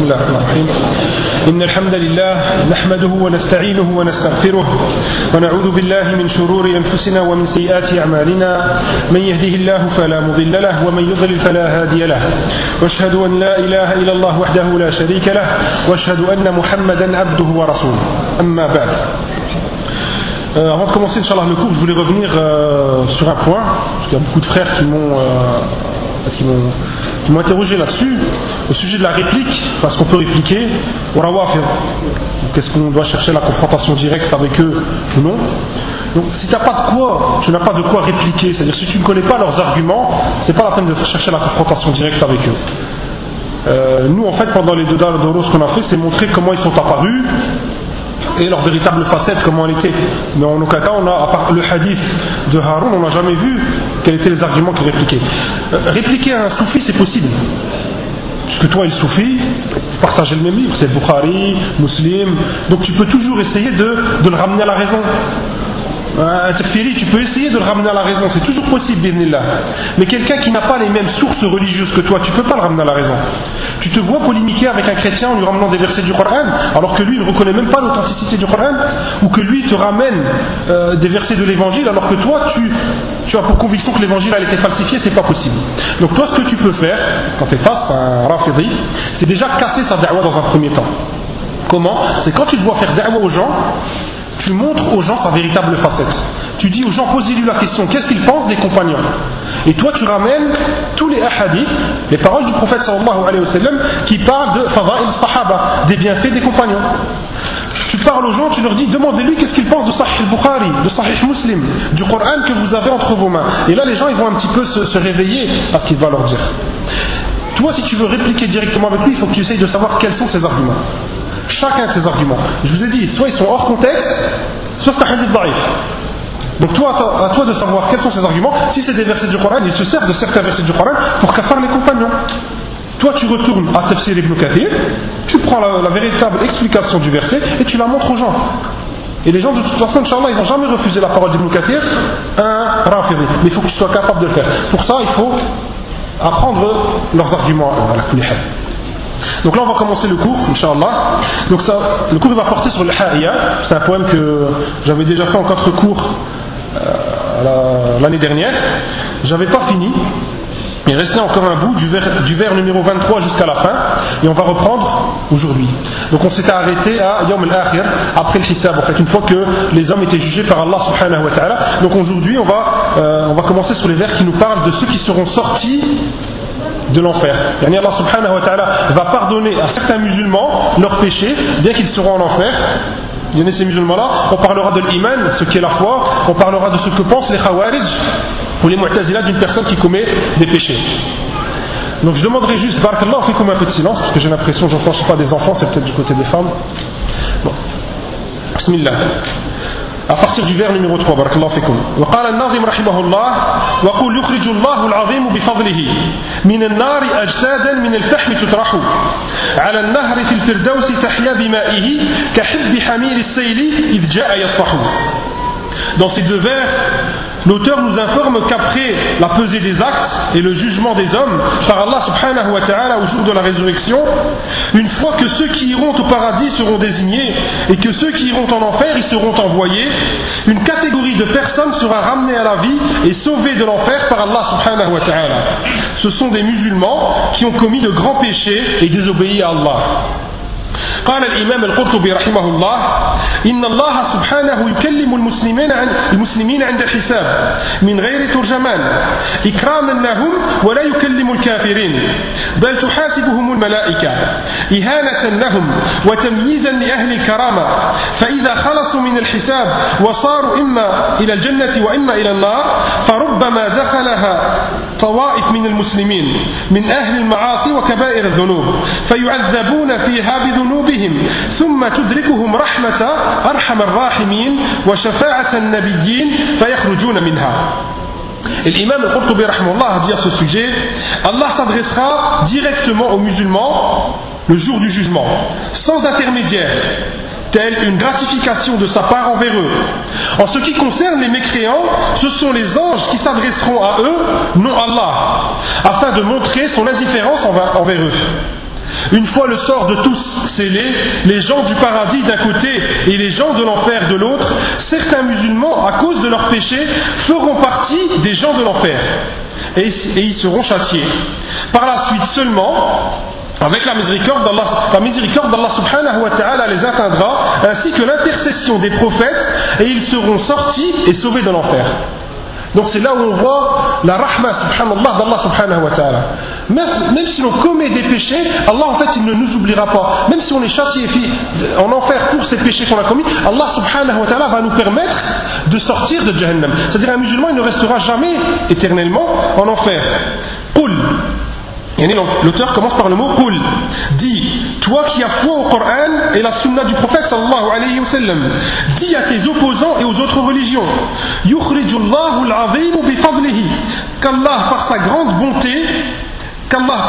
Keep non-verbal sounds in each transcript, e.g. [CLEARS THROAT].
بسم الله الرحمن الرحيم. إن الحمد لله نحمده ونستعينه ونستغفره ونعوذ بالله من شرور أنفسنا ومن سيئات أعمالنا. من يهده الله فلا مضل له ومن يضلل فلا هادي له. وأشهد أن لا إله إلا الله وحده لا شريك له وأشهد أن محمدا عبده ورسوله. أما بعد. Euh, avant de commencer, Inch'Allah, le cours, je voulais revenir euh, sur un point, parce qu'il y a beaucoup de frères qui m'ont euh, interrogé là-dessus, au sujet de la réplique, parce qu'on peut répliquer. Qu'est-ce qu'on doit chercher la confrontation directe avec eux ou non? Donc, si tu n'as pas de quoi, tu n'as pas de quoi répliquer, c'est-à-dire si tu ne connais pas leurs arguments, c'est pas la peine de chercher la confrontation directe avec eux. Euh, nous, en fait, pendant les deux d'Oro, ce qu'on a fait, c'est montrer comment ils sont apparus et leur véritable facette, comment elle était. Mais en aucun cas, on a, à part le hadith de Haroun, on n'a jamais vu quels étaient les arguments qu'il répliquait. Euh, répliquer à un soufi, c'est possible. Puisque toi, il soufi, partager le même livre, c'est Bukhari, Muslim, donc tu peux toujours essayer de le ramener à la raison. Un takfiri, tu peux essayer de le ramener à la raison, c'est toujours possible, là. Mais quelqu'un qui n'a pas les mêmes sources religieuses que toi, tu ne peux pas le ramener à la raison. Tu te vois polémiquer avec un chrétien en lui ramenant des versets du Coran, alors que lui ne reconnaît même pas l'authenticité du Coran, ou que lui te ramène euh, des versets de l'évangile, alors que toi tu, as pour conviction que l'évangile a été falsifié, c'est pas possible. Donc toi, ce que tu peux faire, quand tu es face à un rafidi, c'est déjà casser sa da'wah dans un premier temps. Comment? C'est quand tu te vois faire da'wah aux gens, tu montres aux gens sa véritable facette. Tu dis aux gens, posez-lui la question, qu'est-ce qu'ils pensent des compagnons? Et toi, tu ramènes tous les ahadiths, les paroles du prophète sallallahu alayhi wa sallam, qui parlent de fada'il sahaba, des bienfaits des compagnons. Tu parles aux gens, tu leur dis, demandez-lui qu'est-ce qu'ils pensent de Sahih Bukhari, de Sahih Muslim, du Coran que vous avez entre vos mains. Et là, les gens, ils vont un petit peu se, se réveiller à ce qu'il va leur dire. Toi, si tu veux répliquer directement avec lui, il faut que tu essayes de savoir quels sont ses arguments chacun de ses arguments. Je vous ai dit, soit ils sont hors contexte, soit c'est un hadith daif. Donc toi, à toi de savoir quels sont ses arguments. Si c'est des versets du Coran, il se sert de certains versets du Coran pour faire les compagnons. Toi, tu retournes à Tafsir ibn Kathir, tu prends la, véritable explication du verset et tu la montres aux gens. Et les gens, de toute façon, Inch'Allah, ils vont jamais refuser la parole d'Ibn Kathir un rafiri. Mais il faut qu'ils soient capables de le faire. Pour ça, il faut apprendre leurs arguments. Donc là, on va commencer le cours, Inch'Allah. Donc ça, le cours va porter sur le Ha'iyya. C'est un poème que j'avais déjà fait en quatre cours euh, l'année dernière. J'avais pas fini. Il restait encore un bout du vers, numéro 23 jusqu'à la fin, et on va reprendre aujourd'hui. Donc on s'était arrêté à Yom al-Akhir, après le Hisab, en fait, une fois que les hommes étaient jugés par Allah subhanahu wa ta'ala. Donc aujourd'hui, on, euh, on va commencer sur les vers qui nous parlent de ceux qui seront sortis de l'enfer. Allah subhanahu wa ta'ala va pardonner à certains musulmans leurs péchés, bien qu'ils seront en enfer. Il y a ces musulmans-là. On parlera de l'iman, ce qui est la foi. On parlera de ce que pensent les khawarij ou les mu'tazila d'une personne qui commet des péchés. Donc je demanderai juste, barakallah, fait comme un peu de silence, parce que j'ai l'impression, je pense pas des enfants, c'est peut-être du côté des femmes. Bon. Bismillah. À partir du vers numéro 3 بارك الله فيكم وقال الناظم رحمه الله وقل يخرج الله العظيم بفضله. من النار أجسادا من الفحم تطرح. على النهر في الفردوس تحيا بمائه كحب حمير السيل إذ جاء يصح Dans ces deux vers, l'auteur nous informe qu'après la pesée des actes et le jugement des hommes par Allah subhanahu wa ta'ala au jour de la résurrection, une fois que ceux qui iront au paradis seront désignés et que ceux qui iront en enfer y seront envoyés, une catégorie de personnes sera ramenée à la vie et sauvée de l'enfer par Allah subhanahu wa ta'ala. Ce sont des musulmans qui ont commis de grands péchés et désobéi à Allah. قال الإمام القرطبي رحمه الله إن الله سبحانه يكلم المسلمين عن المسلمين عند الحساب من غير ترجمان إكراما لهم ولا يكلم الكافرين بل تحاسبهم الملائكة إهانة لهم وتمييزا لأهل الكرامة فإذا خلصوا من الحساب وصاروا إما إلى الجنة وإما إلى النار فربما دخلها طوائف من المسلمين من أهل المعاصي وكبائر الذنوب فيعذبون فيها بذنوبهم. ثم تدركهم رحمة أرحم الراحمين وشفاعة النبيين فيخرجون منها Et l'imam al-Qurtubi a dit à ce sujet Allah s'adressera directement aux musulmans le jour du jugement, sans intermédiaire, telle une gratification de sa part envers eux. En ce qui concerne les mécréants, ce sont les anges qui s'adresseront à eux, non Allah, afin de montrer son indifférence envers eux. Une fois le sort de tous scellé, les gens du paradis d'un côté et les gens de l'enfer de l'autre, certains musulmans, à cause de leurs péchés, feront partie des gens de l'enfer. Et, et ils seront châtiés. Par la suite seulement, avec la miséricorde d'Allah, la miséricorde d'Allah subhanahu wa ta'ala les atteindra, ainsi que l'intercession des prophètes, et ils seront sortis et sauvés de l'enfer. Donc c'est là où on voit la rahma subhanallah d'Allah subhanahu wa ta'ala. Même, si l'on commet des péchés, Allah en fait il ne nous oubliera pas. Même si on est châtié en enfer pour ces péchés qu'on a commis, Allah subhanahu wa ta'ala va nous permettre de sortir de Jahannam. C'est-à-dire un musulman il ne restera jamais éternellement en enfer. Qul L'auteur commence par le mot Qul. Dis, toi qui as foi au Coran et la sunna du prophète sallallahu alayhi wa sallam, dis à tes opposants et aux autres religions. qu'Allah par sa grande bonté qu'Allah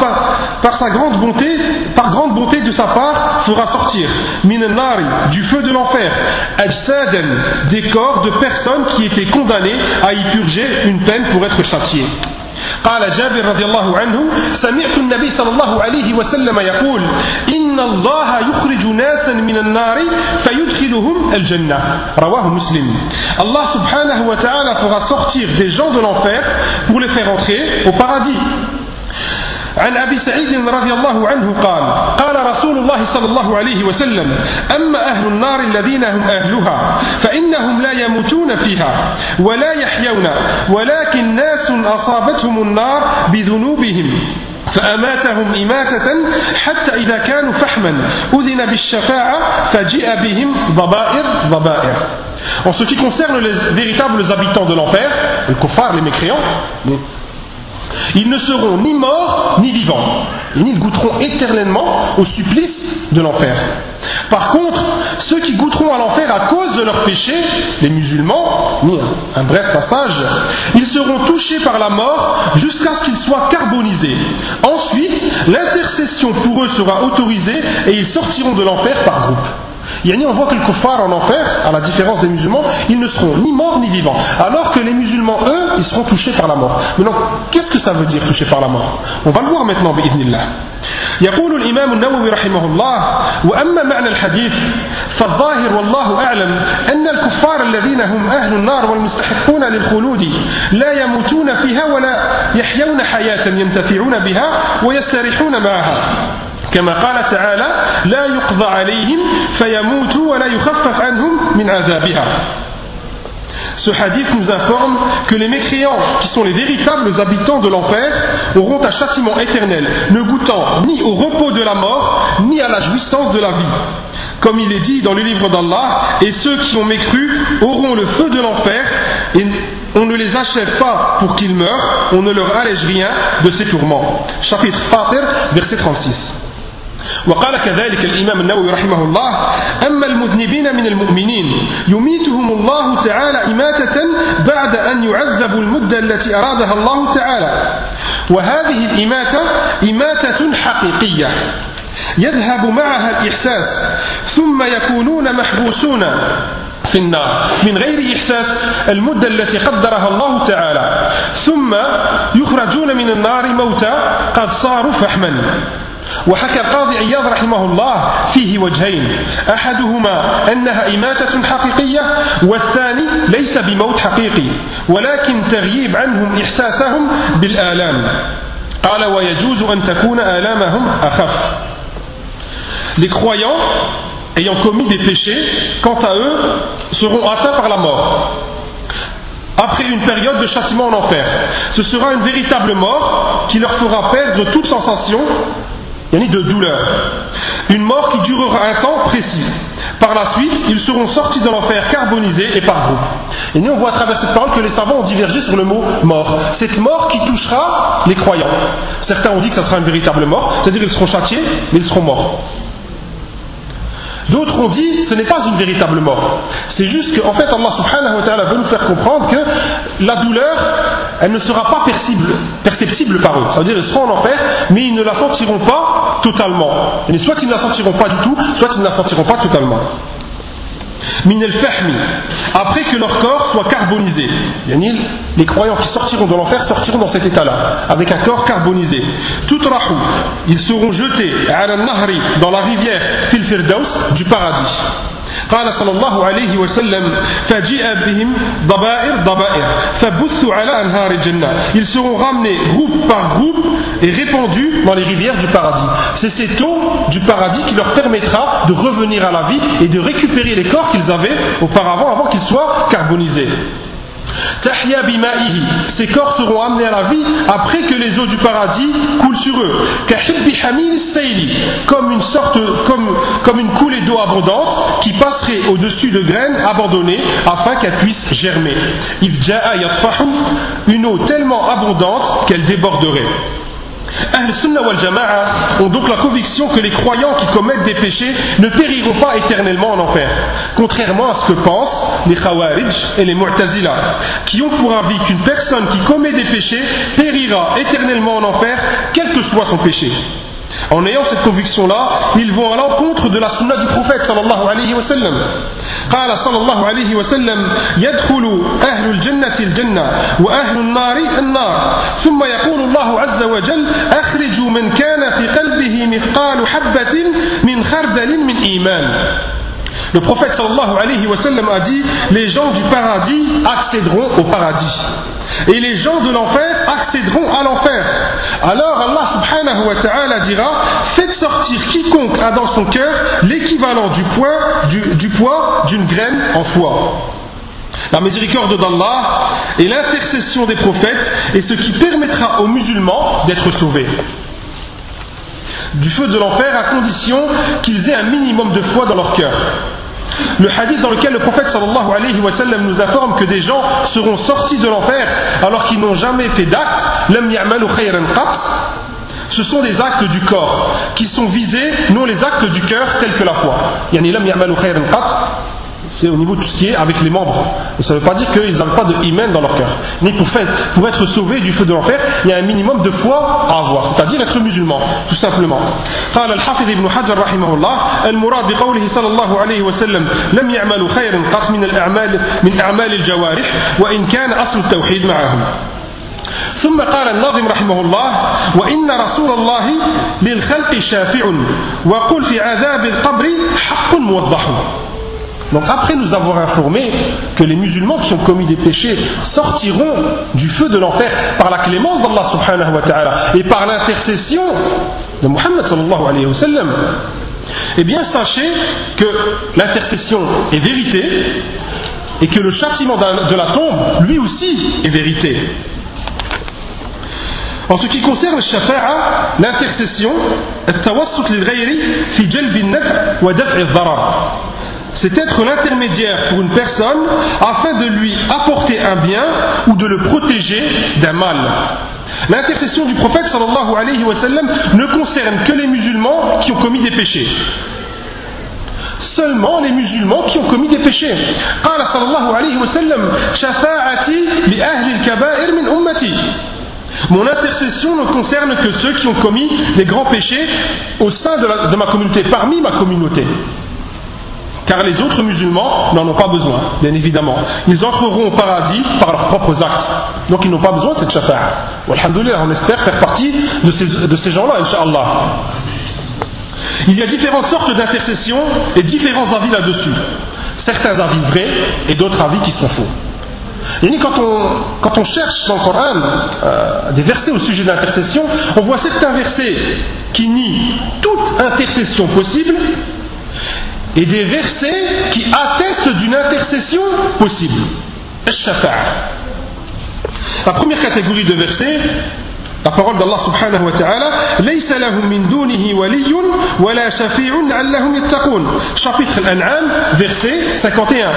par, sa grande bonté, par grande bonté de sa part, fera sortir minanari du feu de l'enfer, ajsadan des corps de personnes qui étaient condamnées à y purger une peine pour être châtiées. قال جابر رضي الله عنه سمعت النبي صلى الله عليه وسلم يقول إن الله يخرج ناسا من النار فيدخلهم الجنة. رواه مسلم. Allah subhanahu wa ta'ala fera sortir des gens de l'enfer pour les faire entrer au paradis. عن أبي سعيد رضي الله عنه قال قال رسول الله صلى الله عليه وسلم أما أهل النار الذين هم أهلها فإنهم لا يموتون فيها ولا يحيون ولكن ناس أصابتهم النار بذنوبهم فأماتهم إماتة حتى إذا كانوا فحما أذن بالشفاعة فجيء بهم ضبائر ضبائر. En ce qui concerne les véritables habitants de l'enfer, les kuffars, les mécréants, Ils ne seront ni morts ni vivants. ils goûteront éternellement au supplice de l'enfer. Par contre, ceux qui goûteront à l'enfer à cause de leurs péchés, les musulmans, un bref passage, ils seront touchés par la mort jusqu'à ce qu'ils soient carbonisés. Ensuite, l'intercession pour eux sera autorisée et ils sortiront de l'enfer par groupe. Yani on voit que les kuffars en enfer, à la différence des musulmans, ils ne seront ni morts ni vivants. Alors que les musulmans, eux, ils seront touchés par la mort. Maintenant, qu'est-ce que ça veut dire toucher par la mort On va le voir maintenant, bi'idnillah. يقول الإمام النووي رحمه الله وأما معنى الحديث فالظاهر والله أعلم أن الكفار الذين هم أهل النار والمستحقون للخلود لا يموتون فيها ولا يحيون حياة ينتفعون بها ويستريحون معها كما قال تعالى لا يقضى عليهم فيموتوا ولا يخفف عنهم من عذابها Ce hadith nous informe que les mécréants, qui sont les véritables habitants de l'enfer, auront un châtiment éternel, ne goûtant ni au repos de la mort, ni à la jouissance de la vie. Comme il est dit dans le livre d'Allah, et ceux qui ont mécru auront le feu de l'enfer, et on ne les achève pas pour qu'ils meurent, on ne leur allège rien de ces tourments. Chapitre Fatir, verset 36. وقال كذلك الإمام النووي رحمه الله أما المذنبين من المؤمنين يميتهم الله تعالى إماتة بعد أن يعذبوا المدة التي أرادها الله تعالى. وهذه الإماتة إماتة حقيقية يذهب معها الإحساس ثم يكونون محبوسون في النار. من غير إحساس المدة التي قدرها الله تعالى. ثم يخرجون من النار موتى قد صاروا فحما. وحكى القاضي عياض رحمه الله فيه وجهين أحدهما أنها إماتة حقيقية والثاني ليس بموت حقيقي ولكن تغييب عنهم إحساسهم بالآلام قال ويجوز أن تكون آلامهم أخف Les croyants ayant commis des péchés, quant à eux, seront atteints par la mort. après une période de châtiment en enfer. Ce sera une véritable mort qui leur fera perdre toute sensation de douleur. Une mort qui durera un temps précis. Par la suite, ils seront sortis de l'enfer carbonisés et par groupe. Et nous, on voit à travers cette parole que les savants ont divergé sur le mot mort. Cette mort qui touchera les croyants. Certains ont dit que ça sera une véritable mort, c'est-à-dire qu'ils seront châtiés, mais ils seront morts. D'autres ont dit ce n'est pas une véritable mort. C'est juste qu'en fait Allah subhanahu wa ta'ala veut nous faire comprendre que la douleur, elle ne sera pas perceptible, par eux. C'est-à-dire ils seront en enfer, mais ils ne la sentiront pas totalement. Soit ils ne la sentiront pas du tout, soit ils ne la sentiront pas totalement. après que leur corps soit carbonisé les croyants qui sortiront de l'enfer sortiront dans cet état-là avec un corps carbonisé tout rahou ils seront jetés dans la rivière fil firdaus du paradis قال صلى الله عليه وسلم فجيء بهم ضبائر ضبائر فبثوا على أنهار الجنة ils seront ramenés groupe par groupe et répandus dans les rivières du paradis c'est cette eau du paradis qui leur permettra de revenir à la vie et de récupérer les corps qu'ils avaient auparavant avant qu'ils soient carbonisés Tahya ces corps seront amenés à la vie après que les eaux du paradis coulent sur eux. comme une sorte, comme, comme une coulée d'eau abondante qui passerait au-dessus de graines abandonnées afin qu'elles puissent germer. Une eau tellement abondante qu'elle déborderait. Ahl Sunnah wal Jama'a ont donc la conviction que les croyants qui commettent des péchés ne périront pas éternellement en enfer, contrairement à ce que pensent les Khawarij et les Mu'tazila, qui ont pour avis qu'une personne qui commet des péchés périra éternellement en enfer, quel que soit son péché. En ayant cette conviction-là, ils vont à l'encontre de la sunna du prophète sallallahu alayhi wa sallam. قال صلى الله عليه وسلم يدخل أهل الجنة الجنة وأهل النار النار ثم يقول الله عز وجل أخرجوا من كان في قلبه مثقال حبة من خردل من إيمان Le prophète sallallahu alayhi wa sallam a dit Les gens du paradis accéderont au paradis. Et les gens de l'enfer accéderont à l'enfer. Alors Allah subhanahu wa ta'ala dira Faites sortir quiconque a dans son cœur l'équivalent du, poids d'une graine en foi. La miséricorde d'Allah et l'intercession des prophètes est ce qui permettra aux musulmans d'être sauvés du feu de l'enfer à condition qu'ils aient un minimum de foi dans leur cœur. Le hadith dans lequel le prophète nous informe que des gens seront sortis de l'enfer alors qu'ils n'ont jamais fait d'acte, ce sont des actes du corps qui sont visés, non les actes du cœur tels que la foi c'est au niveau de tout ce qui est avec les membres. Et ça ne veut pas dire qu'ils n'ont pas de iman dans leur cœur. Mais pour, pour être sauvés du feu de l'enfer, il y a un minimum de foi à avoir, c'est-à-dire être musulman, tout simplement. قال الحافظ ابن حجر رحمه الله المراد بقوله صلى الله عليه وسلم لم يعملوا خيرا قط من الأعمال من أعمال الجوارح وإن كان أصل التوحيد معهم ثم قال الناظم رحمه الله وإن رسول الله للخلق شافع وقل في عذاب القبر حق موضح Donc après nous avoir informé que les musulmans qui ont commis des péchés sortiront du feu de l'enfer par la clémence d'Allah subhanahu wa ta'ala et par l'intercession de Muhammad sallallahu eh bien sachez que l'intercession est vérité et que le châtiment de la tombe, lui aussi, est vérité. En ce qui concerne le shafa'a, l'intercession, c'est être l'intermédiaire pour une personne afin de lui apporter un bien ou de le protéger d'un mal. L'intercession du prophète sallallahu alayhi wa sallam ne concerne que les musulmans qui ont commis des péchés. Seulement les musulmans qui ont commis des péchés. قال صلى الله عليه وسلم شفاعتي لأهل الكبائر من أمتي mon intercession ne concerne que ceux qui ont commis des grands péchés au sein de, de ma communauté, parmi ma communauté. Car les autres musulmans n'en ont pas besoin, bien évidemment. Ils entreront au paradis par leurs propres actes. Donc ils n'ont pas besoin de cette. Alhamdulillah, on espère faire partie de ces, de ces gens-là, Inch'Allah. Il y a différentes sortes d'intercessions et différents avis là-dessus. Certains avis vrais et d'autres avis qui sont faux. Et quand on, quand on cherche dans le Coran euh, des versets au sujet de l'intercession, on voit certains versets qui nient toute intercession possible et des versets qui attestent d'une intercession possible. La première catégorie de versets, la parole d'Allah subhanahu wa ta'ala, Chapitre Al-An'am, verset 51.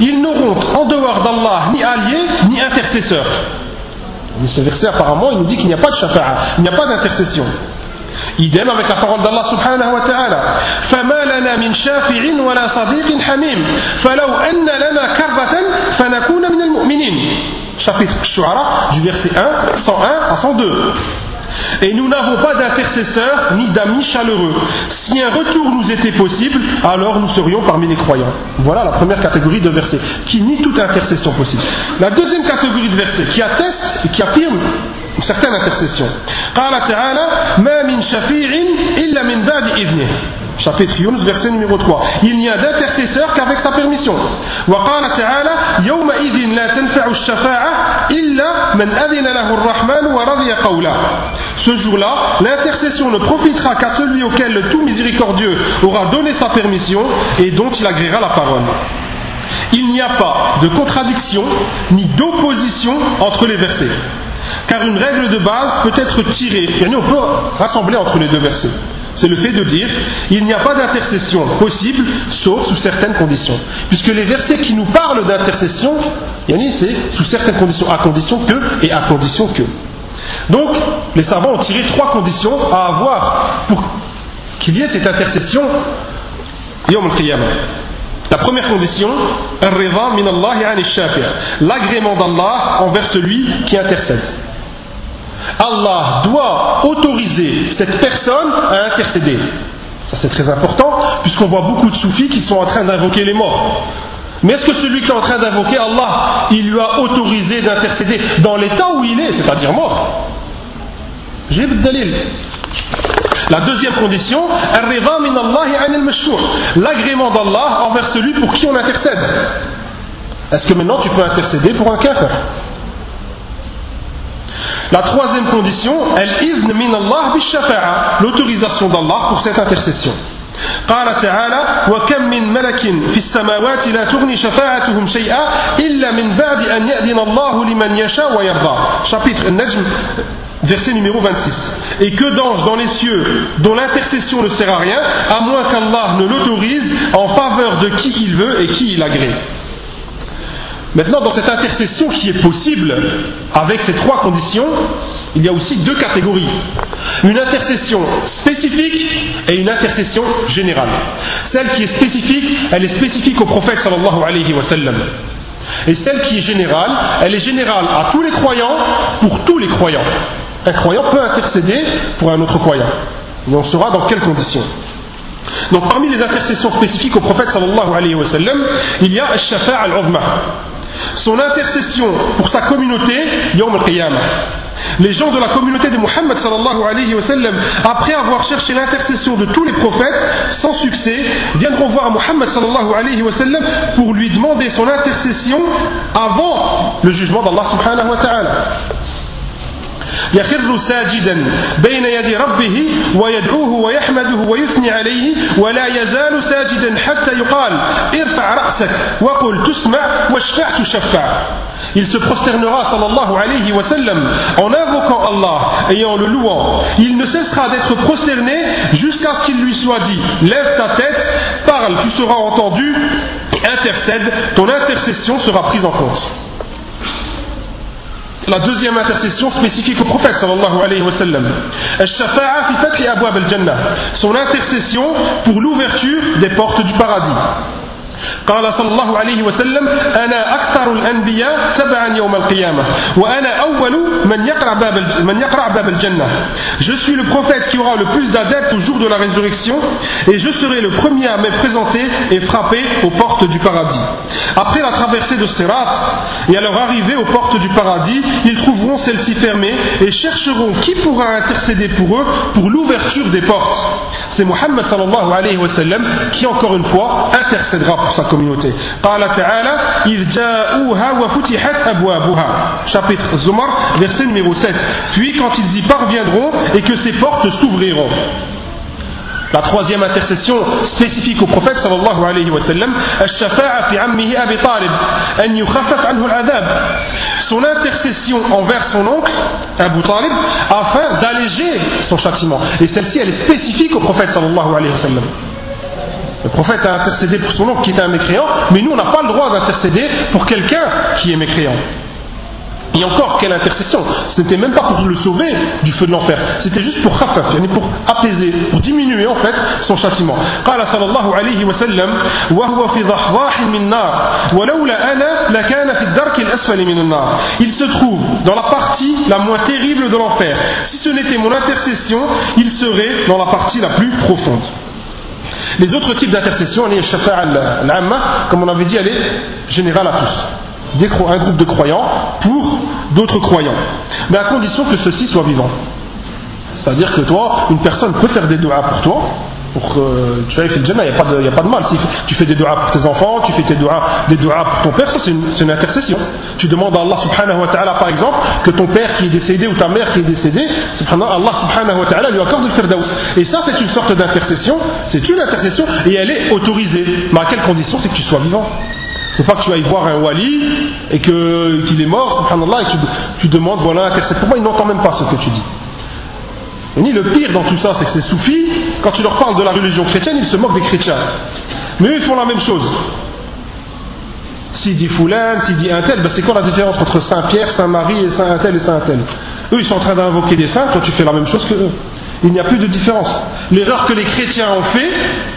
Ils n'auront en dehors d'Allah ni alliés ni intercesseurs. Ce verset apparemment il nous dit qu'il n'y a pas de shafa'a, il n'y a pas d'intercession. Idem avec la parole d'Allah subhanahu wa ta'ala. فما لنا من شافع ولا صديق حميم فلو أن لنا كرة فنكون من المؤمنين chapitre Shu'ara du verset 1, 101 à 102 Et nous n'avons pas d'intercesseur ni d'amis chaleureux. Si un retour nous était possible, alors nous serions parmi les croyants. Voilà la première catégorie de versets qui nie toute intercession possible. La deuxième catégorie de versets qui atteste et qui affirme une certaine intercession. Chapitre Yunus, verset numéro 3. Il n'y a d'intercesseur qu'avec sa permission. وقال تعالى يومئذ لا تنفع الشفاعة إلا من أذن له الرحمن ورضي قوله Ce jour-là, l'intercession ne profitera qu'à celui auquel le tout miséricordieux aura donné sa permission et dont il agréera la parole. Il n'y a pas de contradiction ni d'opposition entre les versets. Car une règle de base peut être tirée, et on peut rassembler entre les deux versets c'est le fait de dire il n'y a pas d'intercession possible sauf sous certaines conditions. Puisque les versets qui nous parlent d'intercession, c'est sous certaines conditions, à condition que et à condition que. Donc, les savants ont tiré trois conditions à avoir pour qu'il y ait cette intercession La première condition, l'agrément d'Allah envers celui qui intercède. Allah doit autoriser cette personne à intercéder. Ça c'est très important, puisqu'on voit beaucoup de soufis qui sont en train d'invoquer les morts. Mais est-ce que celui qui est en train d'invoquer Allah, il lui a autorisé d'intercéder dans l'état où il est, c'est-à-dire mort? J'ai le. La deuxième condition, l'agrément d'Allah envers celui pour qui on intercède. Est-ce que maintenant tu peux intercéder pour un kafir la troisième condition, l'autorisation d'Allah pour cette intercession. قال تعالى وكم من ملك في السماوات لا تغني شفاعتهم شيئا إلا من بعد أن يأذن الله لمن يشاء ويرضى chapitre Najm verset numéro 26 et que d'anges dans les cieux dont l'intercession ne sert à rien à moins qu'Allah ne l'autorise en faveur de qui il veut et qui il agrée Maintenant, dans cette intercession qui est possible, avec ces trois conditions, il y a aussi deux catégories. Une intercession spécifique et une intercession générale. Celle qui est spécifique, elle est spécifique au prophète sallallahu alayhi wa sallam. Et celle qui est générale, elle est générale à tous les croyants, pour tous les croyants. Un croyant peut intercéder pour un autre croyant. Et on saura dans quelles conditions. Donc parmi les intercessions spécifiques au prophète sallallahu alayhi wa sallam, il y a al-shafa' al-uzma son intercession pour sa communauté, Yom al Les gens de la communauté de Muhammad sallallahu alayhi wa sallam, après avoir cherché l'intercession de tous les prophètes, sans succès, viendront voir Muhammad sallallahu alayhi wa sallam pour lui demander son intercession avant le jugement d'Allah subhanahu wa ta'ala. يخر ساجدا بين يدي ربه ويدعوه ويحمده ويثني عليه ولا يزال ساجدا حتى يقال ارفع رأسك وقل تسمع واشفع تشفع Il se prosternera sallallahu alayhi wa sallam en invoquant Allah et en le louant. Il ne cessera d'être prosterné jusqu'à ce qu'il lui soit dit Lève ta tête, parle, tu seras entendu, intercède, ton intercession sera prise en compte. La deuxième intercession spécifique au prophète sallallahu alayhi wa sallam. Son intercession pour l'ouverture des portes du paradis. قال صلى الله عليه وسلم أنا أكثر الأنبياء تبعا يوم القيامة وأنا أول من يقرع باب من يقرع باب الجنة Je suis le prophète qui aura le plus d'adeptes au jour de la résurrection et je serai le premier à me présenter et frapper aux portes du paradis. Après la traversée de Sirat et à leur arrivée aux portes du paradis, ils trouveront celles-ci fermées et chercheront qui pourra intercéder pour eux pour l'ouverture des portes. C'est Muhammad sallallahu alayhi wa sallam qui encore une fois intercédera pour sa communauté. Chapitre Zumar, verset numéro 7. Puis quand ils y parviendront et que ces portes s'ouvriront. La troisième intercession spécifique au prophète sallallahu alayhi wa sallam, Son intercession envers son oncle, Abu Talib, afin d'alléger son châtiment. Et celle-ci, elle est spécifique au prophète sallallahu alayhi wa sallam. Le prophète a intercédé pour son oncle qui était un mécréant, mais nous on n'a pas le droit d'intercéder pour quelqu'un qui est mécréant. Et encore, quelle intercession Ce n'était même pas pour le sauver du feu de l'enfer, c'était juste pour khafaf, pour apaiser, pour diminuer en fait son châtiment. قال صلى الله عليه وسلم وهو في ضحضاح من نار ولولا أنا لكان في الدرك الأسفل من النار Il se trouve dans la partie la moins terrible de l'enfer. Si ce n'était mon intercession, il serait dans la partie la plus profonde. Les autres types d'intercession, les shafa'a al-amma, comme on avait dit, elle est générale à tous un groupe de croyants pour d'autres croyants. Mais à condition que ceux-ci soient vivants. C'est-à-dire que toi, une personne peut faire des doigts pour toi, pour que tu ailles faire le il n'y a, pas de mal. Si tu fais des doigts pour tes enfants, tu fais des doigts, des pour ton père, ça c'est une, intercession. Tu demandes à Allah subhanahu wa ta'ala par exemple que ton père qui est décédé ou ta mère qui est décédée, Allah subhanahu wa ta'ala lui accorde le firdaus. Et ça c'est une sorte d'intercession, c'est une intercession et elle est autorisée. Mais à quelle condition C'est que tu sois vivant. C'est pas que tu ailles voir un wali et qu'il est mort, subhanallah, et tu, tu demandes, voilà, intercède pour moi, il n'entend même pas ce que tu dis. Et ni le pire dans tout ça, c'est que ces soufis, quand tu leur parles de la religion chrétienne, ils se moquent des chrétiens. Mais eux, ils font la même chose. S'il dit Foulan, s'il dit un tel, ben c'est quoi la différence entre Saint Pierre, Saint Marie et Saint tel et Saint tel? Eux, ils sont en train d'invoquer des saints, toi tu fais la même chose que eux il n'y a plus de différence. L'erreur que les chrétiens ont fait,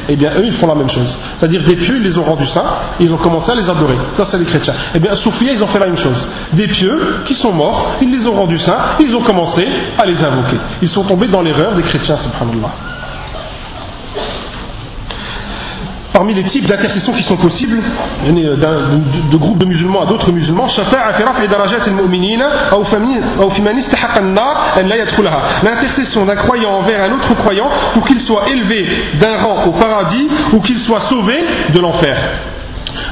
eh bien eux ils font la même chose. C'est-à-dire des pieux, ils les ont rendus saints, ils ont commencé à les adorer. Ça c'est les chrétiens. Eh bien Soufia, ils ont fait la même chose. Des pieux qui sont morts, ils les ont rendus saints, ils ont commencé à les invoquer. Ils sont tombés dans l'erreur des chrétiens, subhanallah. Parmi les types d'intercession qui sont possibles de, de groupes de musulmans à d'autres musulmans l'intercession d'un croyant envers un autre croyant pour qu'il soit élevé d'un rang au paradis ou qu'il soit sauvé de l'enfer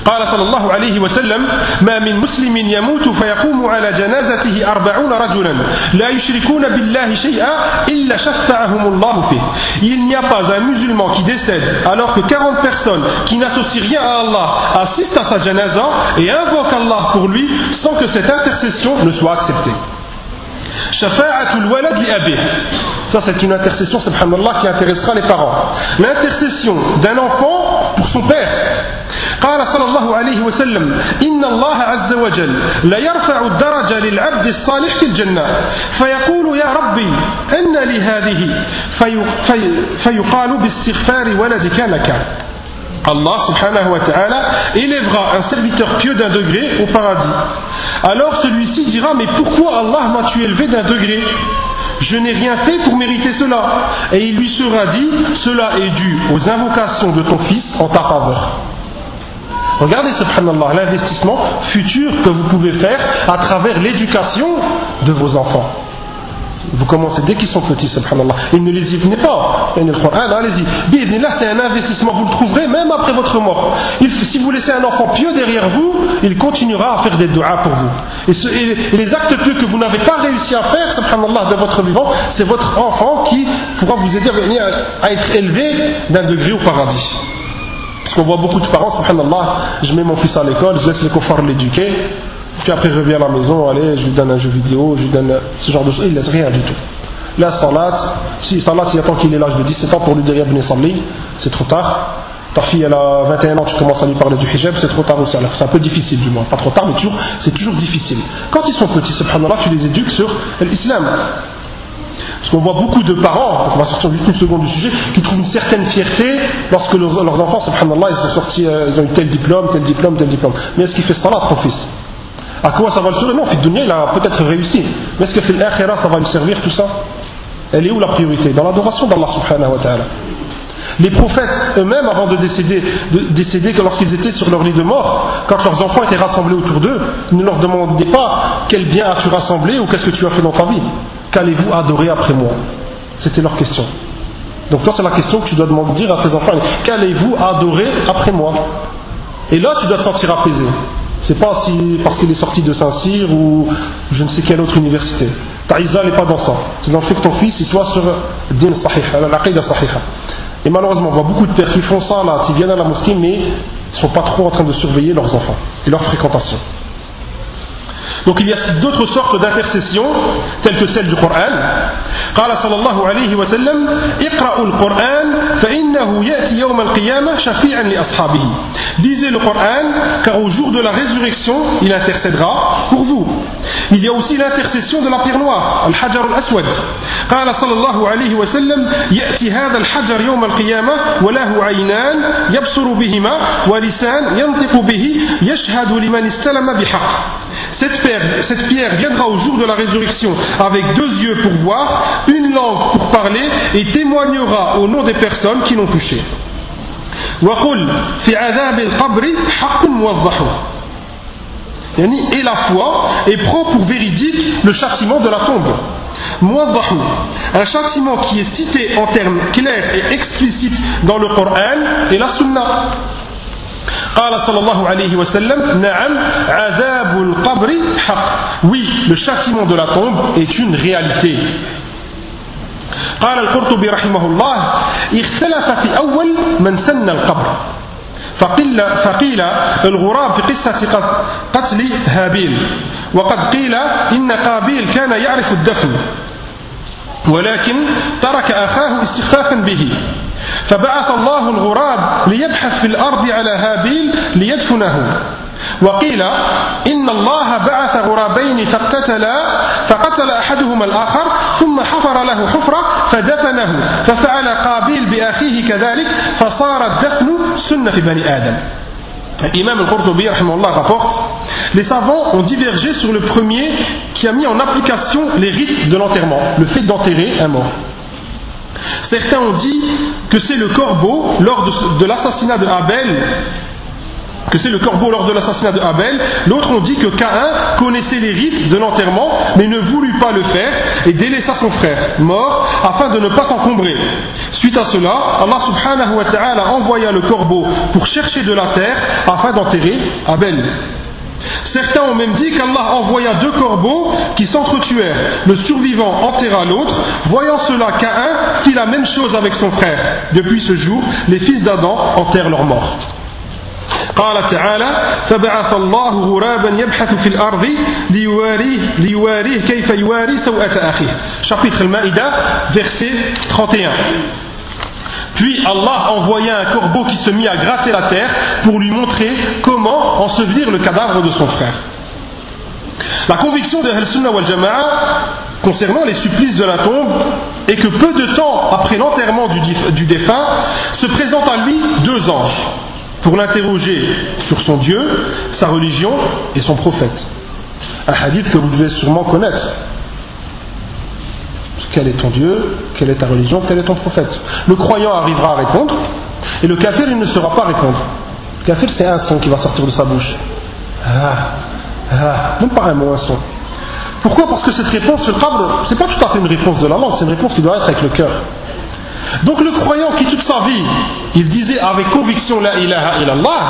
قال صلى الله عليه وسلم ما من مسلم يموت فيقوم على جنازته أربعون رجلا لا يشركون بالله شيئا إلا شفعهم الله فيه Il n'y a pas un musulman qui décède alors que 40 personnes qui n'associent rien à Allah assistent à sa janaza et invoquent Allah pour lui sans que cette intercession ne soit acceptée. Shafa'atul walad li abih. Ça, c'est une intercession, subhanallah, qui intéressera les parents. L'intercession d'un enfant pour son père. قال صلى الله عليه وسلم إن الله عز وجل ليرفع الدرجة للعبد الصالح في الجنة فيقول يا ربي أن لي هذه في في فيقال باستغفار ولدك لك Allah subhanahu wa ta'ala élèvera un serviteur pieux d'un degré au paradis. Alors celui-ci dira Mais pourquoi Allah m'a-tu élevé d'un degré Je n'ai rien fait pour mériter cela. Et il lui sera dit Cela est dû aux invocations de ton fils en ta faveur. Regardez, subhanallah, l'investissement futur que vous pouvez faire à travers l'éducation de vos enfants. Vous commencez dès qu'ils sont petits, subhanallah. Et ne les y venez pas. le Coran, allez-y. là, c'est un investissement, vous le trouverez même après votre mort. si vous laissez un enfant pieux derrière vous, il continuera à faire des doigts pour vous. Et, les actes pieux que vous n'avez pas réussi à faire, subhanallah, de votre vivant, c'est votre enfant qui pourra vous aider à, à être élevé d'un degré au paradis. Qu'on voit beaucoup de parents, subhanallah, je mets mon fils à l'école, je laisse les coffres l'éduquer, puis après je reviens à la maison, allez, je lui donne un jeu vidéo, je lui donne ce genre de choses, il ne laisse rien du tout. Là, salat, si salat, il attend qu'il ait l'âge de 17 ans pour lui dire Ibn Salli, c'est trop tard. Ta fille, elle a 21 ans, tu commences à lui parler du hijab, c'est trop tard aussi. Alors, c'est un peu difficile, du moins. Pas trop tard, mais toujours, c'est toujours difficile. Quand ils sont petits, subhanallah, tu les éduques sur l'islam. Parce qu'on voit beaucoup de parents, on va sortir juste une seconde du sujet, qui trouvent une certaine fierté lorsque leurs, enfants, subhanallah, ils sont sortis, euh, ils ont eu tel diplôme, tel diplôme, tel diplôme. Mais est-ce qu'il fait salat, ton fils? À quoi ça va le servir? Non, fait il a peut-être réussi. Mais est-ce que fait l'akhira, ça va lui servir tout ça? Elle est où la priorité? Dans l'adoration d'Allah subhanahu wa ta'ala. Les prophètes eux-mêmes, avant de décéder, de décéder lorsqu'ils étaient sur leur lit de mort, quand leurs enfants étaient rassemblés autour d'eux, ils ne leur demandaient pas quel bien as-tu rassemblé ou qu'est-ce que tu as fait dans ta vie. Qu'allez-vous adorer après moi? C'était leur question. Donc toi, c'est la question que tu dois demander, dire à tes enfants. Qu'allez-vous adorer après moi? Et là, tu dois te sentir apaisé. C'est pas parce qu'il est sorti de Saint-Cyr ou je ne sais quelle autre université. Ta n'est pas dans ça. C'est dans le fait que ton fils il soit sur din sahih, l'aqidah sahiha. Et malheureusement, on voit beaucoup de pères qui font ça qui viennent à la mosquée, mais ils ne sont pas trop en train de surveiller leurs enfants et leur fréquentation. Donc il y a d'autres sortes d'intercessions, telles que celle du Coran. قال صلى الله عليه وسلم اقرأوا القرآن فإنه Lisez le Coran, car au jour de la résurrection, il intercédera pour vous. Il y a aussi l'intercession de la pierre noire, al-hajar al-aswad. قال صلى الله عليه وسلم يأتي هذا الحجر يوم القيامة وله عينان يبصر بهما ولسان ينطق به يشهد لمن استلم بحق cette cette pierre viendra au jour de la résurrection avec deux yeux pour voir, une langue pour parler et témoignera au nom des personnes qui l'ont touché. Et la foi est prend pour véridique le châtiment de la tombe. Un châtiment qui est cité en termes clairs et explicites dans le Coran et la Sunna. قال صلى الله عليه وسلم نعم عذاب القبر حق. Oui le châtiment de la tombe est une réalité. قال القرطبي رحمه الله اختلف في أول من سن القبر. فقيل, فقيل الغراب في قصة قتل هابيل. وقد قيل إن قابيل كان يعرف الدفن. ولكن ترك أخاه استخفافا به. فبعث الله الغراب ليبحث في الأرض على هابيل ليدفنه وقيل إن الله بعث غرابين فاقتتلا فقتل أحدهما الآخر ثم حفر له حفرة فدفنه ففعل قابيل بأخيه كذلك فصار الدفن سنة في بني آدم Imam al-Qurtubi rapporte Les savants ont divergé sur le premier qui a mis en application les rites de l'enterrement, le fait d'enterrer un mort. Certains ont dit que c'est le corbeau lors de, l'assassinat de Abel que c'est le corbeau lors de l'assassinat de Abel. D'autres ont dit que Caïn connaissait les rites de l'enterrement, mais ne voulut pas le faire et délaissa son frère, mort, afin de ne pas s'encombrer. Suite à cela, Allah subhanahu wa ta'ala envoya le corbeau pour chercher de la terre afin d'enterrer Abel. Certains ont même dit qu'Allah envoya deux corbeaux qui s'entretuèrent. Le survivant enterra l'autre. Voyant cela, Caïn fit la même chose avec son frère. Depuis ce jour, les fils d'Adam enterrent leurs morts. قال تعالى فبعث الله غرابا يبحث في الأرض ليواريه, ليواريه كيف يواري سوءة أخيه chapitre Al-Ma'idah verset 31 puis Allah envoya un corbeau qui se mit à gratter la terre pour lui montrer comment ensevelir le cadavre de son frère. La conviction de Al-Sunnah concernant les supplices de la tombe est que peu de temps après l'enterrement du, défunt se présentent à lui deux anges pour l'interroger sur son Dieu, sa religion et son prophète. Un hadith que vous devez sûrement connaître quel est ton Dieu, quelle est ta religion, quel est ton prophète? Le croyant arrivera à répondre, et le kafir, il ne saura pas répondre. Le kafir, c'est un son qui va sortir de sa bouche. Ah, ah, même pas un mot, un son. Pourquoi? Parce que cette réponse, le ce n'est pas tout à fait une réponse de la langue, c'est une réponse qui doit être avec le cœur. Donc le croyant qui toute sa vie, il disait avec conviction la ilaha illallah,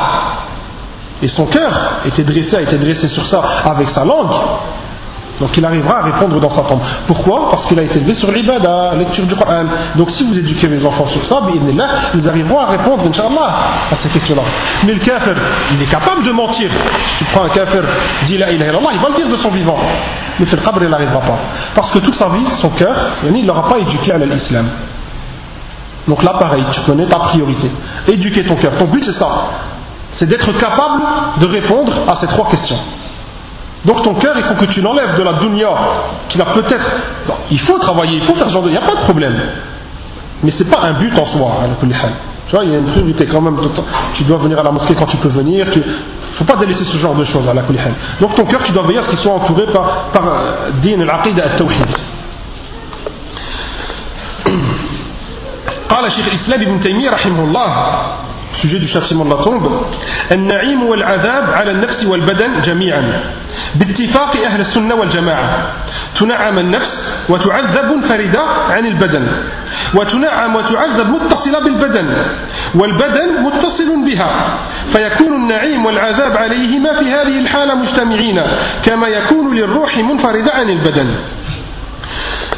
et son cœur était dressé, a été dressé sur ça avec sa langue, donc il arrivera à répondre dans sa tombe. Pourquoi? Parce qu'il a été élevé sur l'ibada, la lecture du Coran. Donc si vous éduquez les enfants sur ça, ils arriveront à répondre, Inch'Allah, à ces questions-là. Mais le kafir, il est capable de mentir. Tu prends un kafir, dis la ilaha illallah, il va le dire de son vivant. Mais le qabr, il n'arrivera pas. Parce que toute sa vie, son cœur, il n'aura pas éduqué à l'islam. Donc là, pareil, tu connais ta priorité. Éduquer ton cœur. Ton but, c'est ça. C'est d'être capable de répondre à ces trois questions. Donc ton cœur, il faut que tu l'enlèves de la dunya, qui n'a peut-être. il faut travailler, il faut faire ce genre de. Il n'y a pas de problème. Mais ce n'est pas un but en soi, hein, Tu vois, il y a une priorité quand même. Tu dois venir à la mosquée quand tu peux venir. Il ne faut pas délaisser ce genre de choses à la Donc ton cœur, tu dois veiller à ce qu'il soit entouré par, par euh, din al-aqid al-tawhid. [CLEARS THROAT] قال شيخ الإسلام ابن تيمية رحمه الله sujet du châtiment de la tombe النعيم والعذاب على النفس والبدن جميعا. باتفاق أهل السنة والجماعة. تنعم النفس وتعذب منفردة عن البدن. وتنعم وتعذب متصلة بالبدن. والبدن متصل بها. فيكون النعيم والعذاب عليهما في هذه الحالة مجتمعين كما يكون للروح منفردة عن البدن.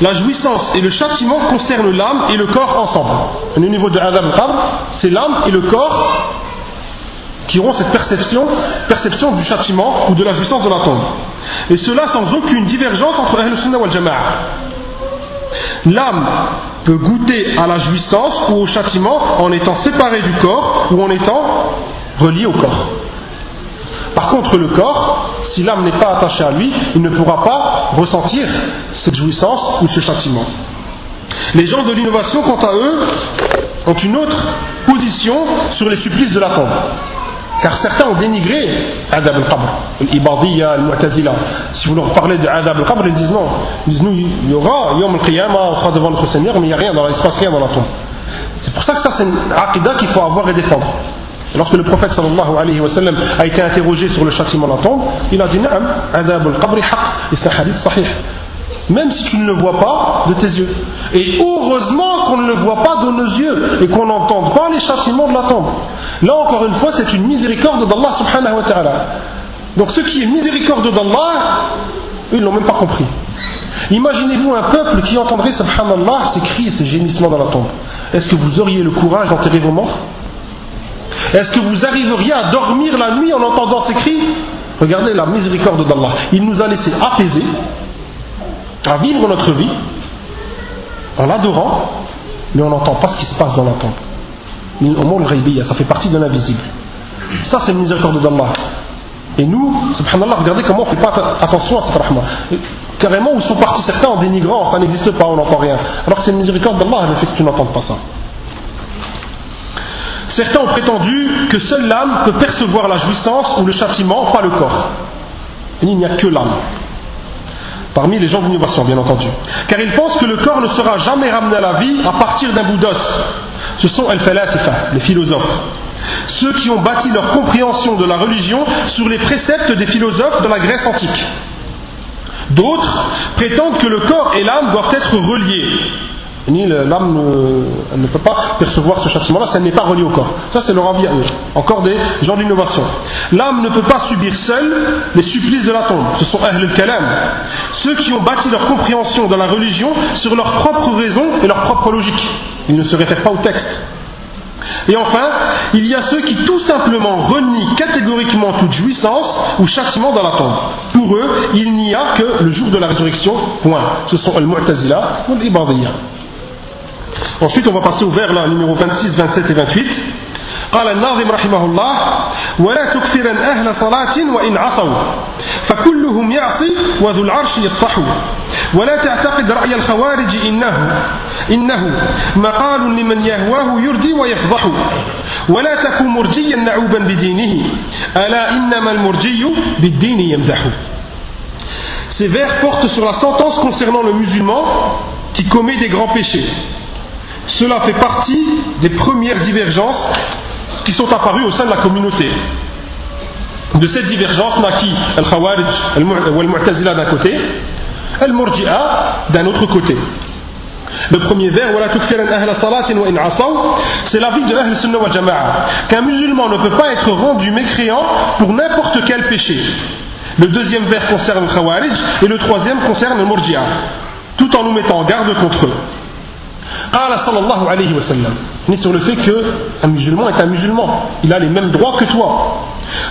La jouissance et le châtiment concernent l'âme et le corps ensemble. Au niveau de Adam c'est l'âme et le corps qui auront cette perception, perception du châtiment ou de la jouissance de la tombe. Et cela sans aucune divergence entre Ahl Sunnah wal Jama'a. L'âme peut goûter à la jouissance ou au châtiment en étant séparé du corps ou en étant relié au corps. Par contre, le corps, si l'âme n'est pas attachée à lui, il ne pourra pas ressentir cette jouissance ou ce châtiment. Les gens de l'innovation, quant à eux, ont une autre position sur les supplices de la tombe. Car certains ont dénigré Adab al-Qabr, l'Ibadiyya, al-Mu'tazila. Si vous leur parlez de Adab al-Qabr, ils disent non. Ils disent nous, il y aura, Yom al-Qiyamah, on sera devant notre Seigneur, mais il n'y a rien, dans, il se passe rien dans la tombe. C'est pour ça que ça, c'est une aqidah qu'il faut avoir et défendre. Lorsque le prophète sallallahu alayhi wa sallam a été interrogé sur le châtiment de la tombe, il a dit Na'am, Adab al-Qabr haq, et c'est un hadith sahih même si tu ne le vois pas de tes yeux. Et heureusement qu'on ne le voit pas de nos yeux et qu'on n'entende pas les châtiments de la tombe. Là encore une fois, c'est une miséricorde d'Allah subhanahu wa ta'ala. Donc ce qui est miséricorde d'Allah, ils ne l'ont même pas compris. Imaginez-vous un peuple qui entendrait subhanallah ces cris et ces gémissements dans la tombe. Est-ce que vous auriez le courage d'enterrer vos morts? Est-ce que vous arriveriez à dormir la nuit en entendant ces cris Regardez la miséricorde d'Allah. Il nous a laissé apaiser à vivre notre vie en l'adorant, mais on n'entend pas ce qui se passe dans la tombe. Ça fait partie de l'invisible. Ça, c'est le miséricorde d'Allah. Et nous, subhanallah, regardez comment on ne fait pas attention à cette rahma. Carrément, où sont partis certains en dénigrant, ça n'existe pas, on n'entend rien. Alors que c'est le miséricorde d'Allah le fait que tu n'entends pas ça. Certains ont prétendu que seule l'âme peut percevoir la jouissance ou le châtiment, pas le corps. il n'y a que l'âme parmi les gens d'innovation, bien entendu. Car ils pensent que le corps ne sera jamais ramené à la vie à partir d'un bout d'os. Ce sont les philosophes. Ceux qui ont bâti leur compréhension de la religion sur les préceptes des philosophes de la Grèce antique. D'autres prétendent que le corps et l'âme doivent être reliés ni l'âme ne, ne, peut pas percevoir ce châtiment-là, ça n'est pas relié au corps. Ça, c'est leur avis à eux. Encore des gens d'innovation. L'âme ne peut pas subir seule les supplices de la tombe. Ce sont Ahl al-Kalam. Ceux qui ont bâti leur compréhension dans la religion sur leurs propres raisons et leur propre logique. Ils ne se réfèrent pas au texte. Et enfin, il y a ceux qui tout simplement renient catégoriquement toute jouissance ou châtiment dans la tombe. Pour eux, il n'y a que le jour de la résurrection, point. Ce sont Al-Mu'tazila ou Al-Ibadiyya. Ensuite, on va passer au vers là, numéro 26, 27 et 28. قال الناظم رحمه الله ولا تكثرا أهل صلاة وإن عصوا فكلهم يعصي وذو العرش يصح ولا تعتقد رأي الخوارج إنه إنه مقال لمن يهواه يردي ويفضح ولا تكن مرجيا نعوبا بدينه ألا إنما المرجي بالدين يمزح Ces vers portent sur la sentence concernant le musulman qui commet des grands péchés. Cela fait partie des premières divergences qui sont apparues au sein de la communauté. De cette divergence naquit Al-Khawarij Al-Mu'tazila d'un côté, Al-Murji'a d'un autre côté. Le premier vers, c'est l'avis de Ahl Sunnah wa Jama'a, qu'un musulman ne peut pas être rendu mécréant pour n'importe quel péché. Le deuxième vers concerne le Khawarij et le troisième concerne le Murji'a, tout en nous mettant en garde contre eux. قال صلى الله عليه وسلم ni sur le fait qu'un musulman est un musulman il a les mêmes droits que toi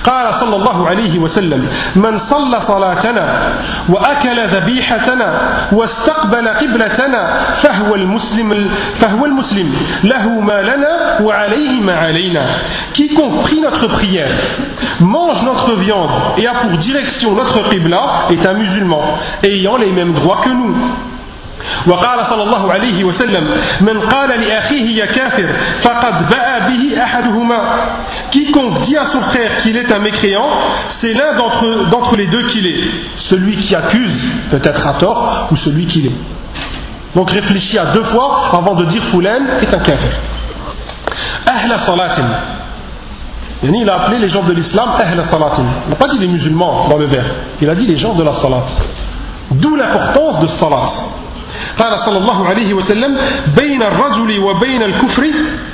قال صلى الله عليه وسلم من صلى صلاتنا وأكل ذبيحتنا واستقبل قبلتنا فهو المسلم فهو المسلم له ما لنا وعليه ما علينا quiconque prie notre prière mange notre viande et a pour direction notre qibla est un musulman ayant les mêmes droits que nous وقال صلى الله عليه وسلم من قال لأخيه يا كافر فقد باء به أحدهما quiconque dit à son frère qu'il est un mécréant c'est l'un d'entre, d'entre les deux qu'il est celui qui accuse peut-être à tort ou celui qui l'est donc réfléchis à deux fois avant de dire Foulan est un kafir Ahla salatin il a appelé les gens de l'islam Ahla salatin il n'a pas dit les musulmans dans le vers il a dit les gens de la salat d'où l'importance de salat قال صلى الله عليه وسلم بين الرجل وبين الكفر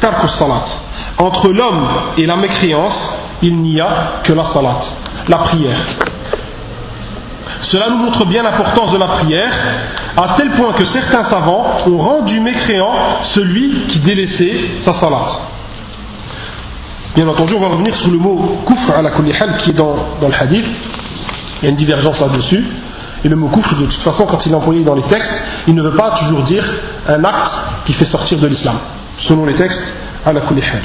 ترك الصلاة entre l'homme et la mécréance il n'y a que la salat la prière cela nous montre bien l'importance de la prière, à tel point que certains savants ont rendu mécréant celui qui délaissait sa salat. Bien entendu, on va revenir sur le mot kufr à la qui est dans, dans le hadith. Il y a une divergence là-dessus. Et le mot kufr, de toute façon, quand il est employé dans les textes, il ne veut pas toujours dire un acte qui fait sortir de l'islam, selon les textes, à la kulihal.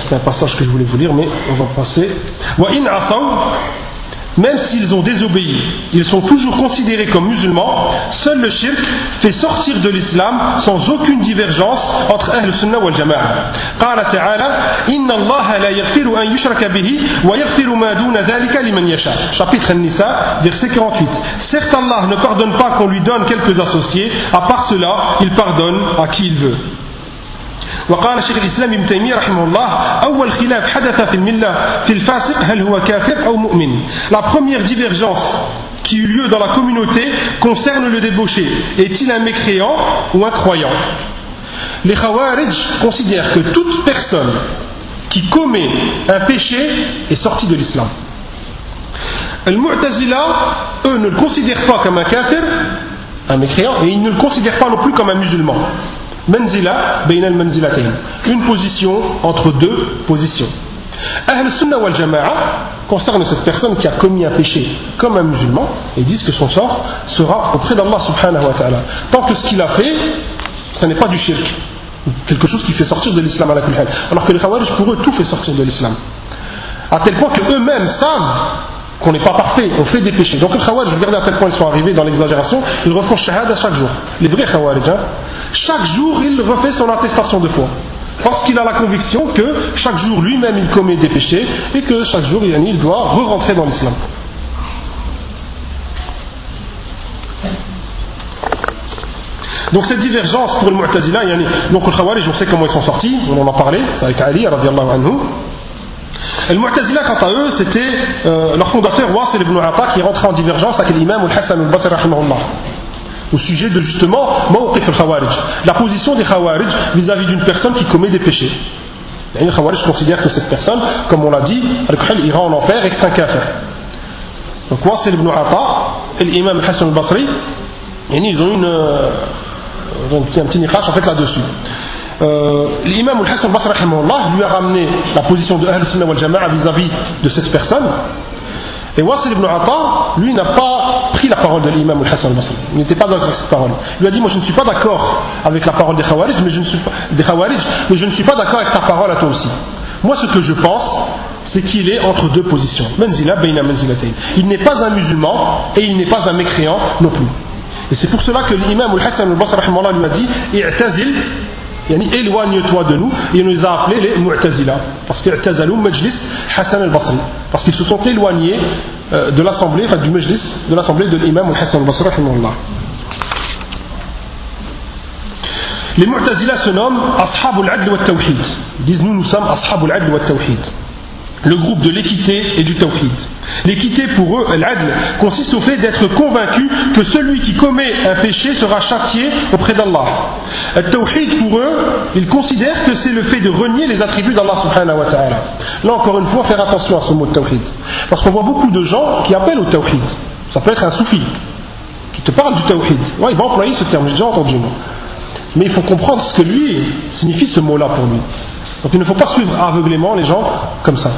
c'est un passage que je voulais vous lire, mais on va passer Même s'ils ont désobéi, ils sont toujours considérés comme musulmans. Seul le shirk fait sortir de l'islam sans aucune divergence entre Ahl Sunnah wal Jama'a. قال تعالى إن الله لا يغفر أن يشرك به ويغفر ما دون ذلك لمن يشاء. Chapitre An-Nisa, verset 48. Certes Allah ne pardonne pas qu'on lui donne quelques associés, à part cela, il pardonne à qui il veut. وقال شيخ الإسلام ابن تيمية رحمه الله أول خلاف حدث في الملة في الفاسق هل هو كافر أو مؤمن La première divergence qui eut lieu dans la communauté concerne le débauché. Est-il un mécréant ou un croyant Les Khawarij considèrent que toute personne qui commet un péché est sortie de l'islam. Les Mu'tazila, eux, ne le considèrent pas comme un kafir, un mécréant, et ils ne le considèrent pas non plus comme un musulman. Manzila bain al Une position entre deux positions. Ahl Sunnah wal Jama'a concerne cette personne qui a commis un péché comme un musulman et disent que son sort sera auprès d'Allah subhanahu wa ta'ala. Tant que ce qu'il a fait, ce n'est pas du shirk, quelque chose qui fait sortir de l'islam à la kulhal. Alors que les Khawarij, pour eux, tout fait sortir de l'islam. À tel point qu'eux-mêmes savent qu'on n'est pas parfait, on fait des péchés. Donc les Khawarij, regardez à tel point ils sont arrivés dans l'exagération, ils refont shahada chaque jour. Les vrais Khawarij, hein, chaque jour il refait son attestation de foi. Parce qu'il a la conviction que chaque jour lui-même il commet des péchés et que chaque jour il doit re-rentrer dans l'islam. Donc cette divergence pour le Mu'tazila, donc le Khawarij, on sait comment ils sont sortis, on en a parlé avec Ali radiallahu anhu. Le Mu'tazila, quant à eux, c'était euh, leur fondateur Wasil ibn Atta qui est en divergence avec l'imam al-Hassan al-Basri au sujet de justement la position des Khawarij vis-à-vis d'une personne qui commet des péchés. Les Khawarij considèrent que cette personne, comme on l'a dit, elle ira en enfer et que c'est un kafir. Donc Wasil ibn Atta et l'imam Hassan al-Basri, ils ont une, euh, un petit niqash en fait là-dessus. Euh, l'imam al-Hassan al-Basri lui a ramené la position de Ahl Sunnah wal Jama'a vis-à-vis de cette personne et Wasil ibn Atta, lui, n'a pas pris la parole de l'imam al-Hassan al-Basri. Il n'était pas d'accord avec cette parole. Il lui a dit Moi, je ne suis pas d'accord avec la parole des Khawarij, mais je ne suis pas, des Khawarij, mais je ne suis pas d'accord avec ta parole à toi aussi. Moi, ce que je pense, c'est qu'il est entre deux positions. Il n'est pas un musulman et il n'est pas un mécréant non plus. Et c'est pour cela que l'imam al-Hassan al-Basri lui a dit I'tazil éloigne-toi de nous. Il nous a appelés les Mu'tazila. Parce que Majlis Hassan al-Basri. Parce qu'ils se sont éloignés euh, de l'assemblée, enfin du Majlis, de l'assemblée de l'imam Hassan al-Basri. Les Mu'tazila se nomment Ashabul Adl wa Tawhid. Ils disent nous, nous sommes Ashabul Adl wa Tawhid le groupe de l'équité et du tawhid. L'équité pour eux, l'adl, consiste au fait d'être convaincu que celui qui commet un péché sera châtié auprès d'Allah. Le tawhid pour eux, ils considèrent que c'est le fait de renier les attributs d'Allah subhanahu wa ta'ala. Là encore une fois, faire attention à ce mot tawhid. Parce qu'on voit beaucoup de gens qui appellent au tawhid. Ça peut être un soufi qui te parle du tawhid. Ouais, il va employer ce terme, j'ai déjà entendu. Mais il faut comprendre ce que lui signifie ce mot-là pour lui. Donc il ne faut pas suivre aveuglément les gens comme ça.